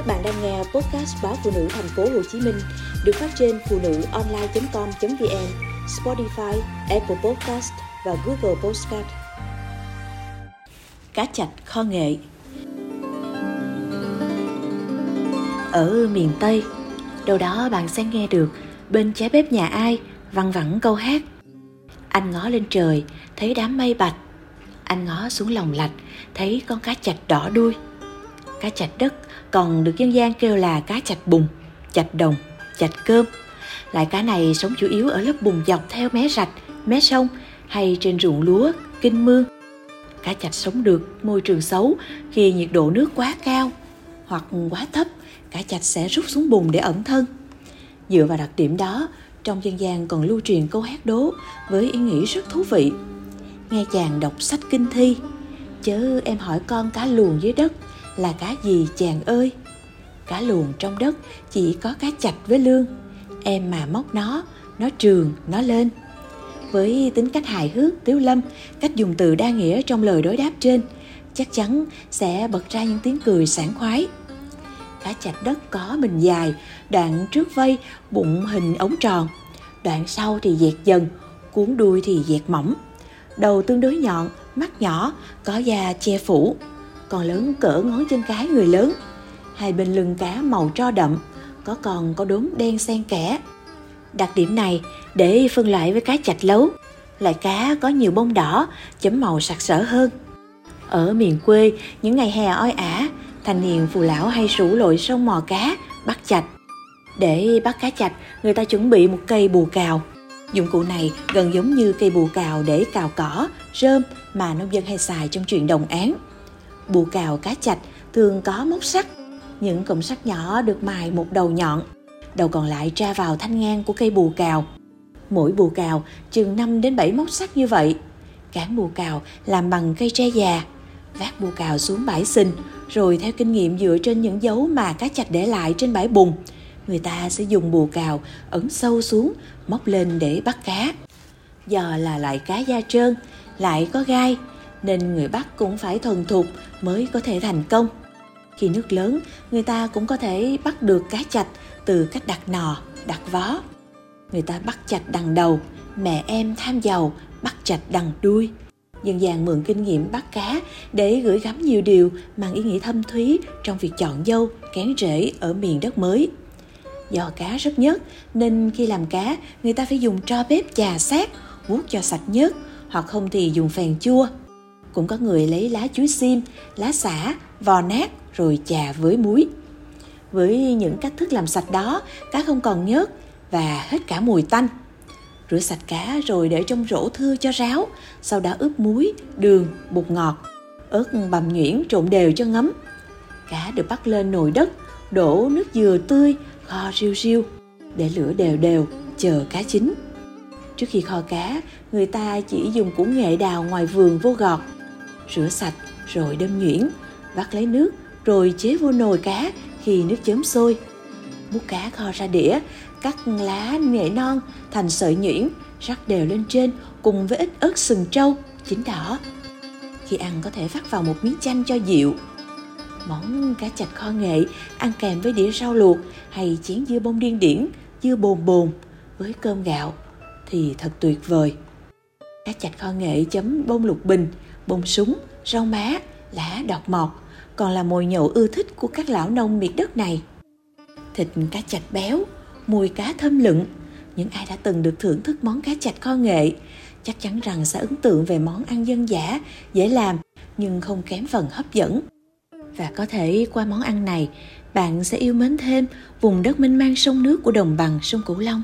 Các bạn đang nghe podcast báo phụ nữ thành phố Hồ Chí Minh được phát trên phụ nữ online.com.vn, Spotify, Apple Podcast và Google Podcast. Cá chạch kho nghệ Ở miền Tây, đâu đó bạn sẽ nghe được bên trái bếp nhà ai văng vẳng câu hát. Anh ngó lên trời, thấy đám mây bạch. Anh ngó xuống lòng lạch, thấy con cá chạch đỏ đuôi. Cá chạch đất còn được dân gian kêu là cá chạch bùn, chạch đồng, chạch cơm. Loại cá này sống chủ yếu ở lớp bùn dọc theo mé rạch, mé sông hay trên ruộng lúa, kinh mương. Cá chạch sống được môi trường xấu khi nhiệt độ nước quá cao hoặc quá thấp, cá chạch sẽ rút xuống bùn để ẩn thân. Dựa vào đặc điểm đó, trong dân gian còn lưu truyền câu hát đố với ý nghĩ rất thú vị. Nghe chàng đọc sách kinh thi, chớ em hỏi con cá luồn dưới đất là cá gì chàng ơi? Cá luồn trong đất chỉ có cá chạch với lương. Em mà móc nó nó trường, nó lên. Với tính cách hài hước, tiếu lâm, cách dùng từ đa nghĩa trong lời đối đáp trên, chắc chắn sẽ bật ra những tiếng cười sảng khoái. Cá chạch đất có mình dài, đoạn trước vây, bụng hình ống tròn. Đoạn sau thì dẹt dần, cuốn đuôi thì dẹt mỏng. Đầu tương đối nhọn mắt nhỏ có da che phủ còn lớn cỡ ngón chân cái người lớn. Hai bên lưng cá màu tro đậm, có còn có đốm đen xen kẽ. Đặc điểm này để phân loại với cá chạch lấu, loại cá có nhiều bông đỏ, chấm màu sặc sỡ hơn. Ở miền quê, những ngày hè oi ả, thanh niên phù lão hay rủ lội sông mò cá, bắt chạch. Để bắt cá chạch, người ta chuẩn bị một cây bù cào. Dụng cụ này gần giống như cây bù cào để cào cỏ, rơm mà nông dân hay xài trong chuyện đồng án bù cào cá chạch thường có móc sắt. Những cụm sắt nhỏ được mài một đầu nhọn, đầu còn lại tra vào thanh ngang của cây bù cào. Mỗi bù cào chừng 5 đến 7 móc sắt như vậy. Cán bù cào làm bằng cây tre già, vác bù cào xuống bãi sình, rồi theo kinh nghiệm dựa trên những dấu mà cá chạch để lại trên bãi bùn, người ta sẽ dùng bù cào ấn sâu xuống, móc lên để bắt cá. Do là loại cá da trơn, lại có gai, nên người bắt cũng phải thuần thục mới có thể thành công. Khi nước lớn, người ta cũng có thể bắt được cá chạch từ cách đặt nò, đặt vó. Người ta bắt chạch đằng đầu, mẹ em tham giàu, bắt chạch đằng đuôi. Dân gian mượn kinh nghiệm bắt cá để gửi gắm nhiều điều mang ý nghĩa thâm thúy trong việc chọn dâu, kén rễ ở miền đất mới. Do cá rất nhớt nên khi làm cá, người ta phải dùng tro bếp chà sát, vuốt cho sạch nhớt, hoặc không thì dùng phèn chua, cũng có người lấy lá chuối xiêm, lá xả, vò nát rồi chà với muối. Với những cách thức làm sạch đó, cá không còn nhớt và hết cả mùi tanh. Rửa sạch cá rồi để trong rổ thưa cho ráo, sau đó ướp muối, đường, bột ngọt, ớt bằm nhuyễn trộn đều cho ngấm. Cá được bắt lên nồi đất, đổ nước dừa tươi, kho riu riu, để lửa đều đều, chờ cá chín. Trước khi kho cá, người ta chỉ dùng củ nghệ đào ngoài vườn vô gọt, rửa sạch rồi đâm nhuyễn, vắt lấy nước rồi chế vô nồi cá khi nước chớm sôi. Múc cá kho ra đĩa, cắt lá nghệ non thành sợi nhuyễn, rắc đều lên trên cùng với ít ớt sừng trâu, chín đỏ. Khi ăn có thể vắt vào một miếng chanh cho dịu. Món cá chạch kho nghệ ăn kèm với đĩa rau luộc hay chén dưa bông điên điển, dưa bồn bồn với cơm gạo thì thật tuyệt vời. Cá chạch kho nghệ chấm bông lục bình bông súng, rau má, lá đọt mọt, còn là mồi nhậu ưa thích của các lão nông miệt đất này. Thịt cá chạch béo, mùi cá thơm lựng, những ai đã từng được thưởng thức món cá chạch kho nghệ chắc chắn rằng sẽ ấn tượng về món ăn dân dã, dễ làm nhưng không kém phần hấp dẫn. Và có thể qua món ăn này, bạn sẽ yêu mến thêm vùng đất mênh mang sông nước của đồng bằng sông Cửu Long.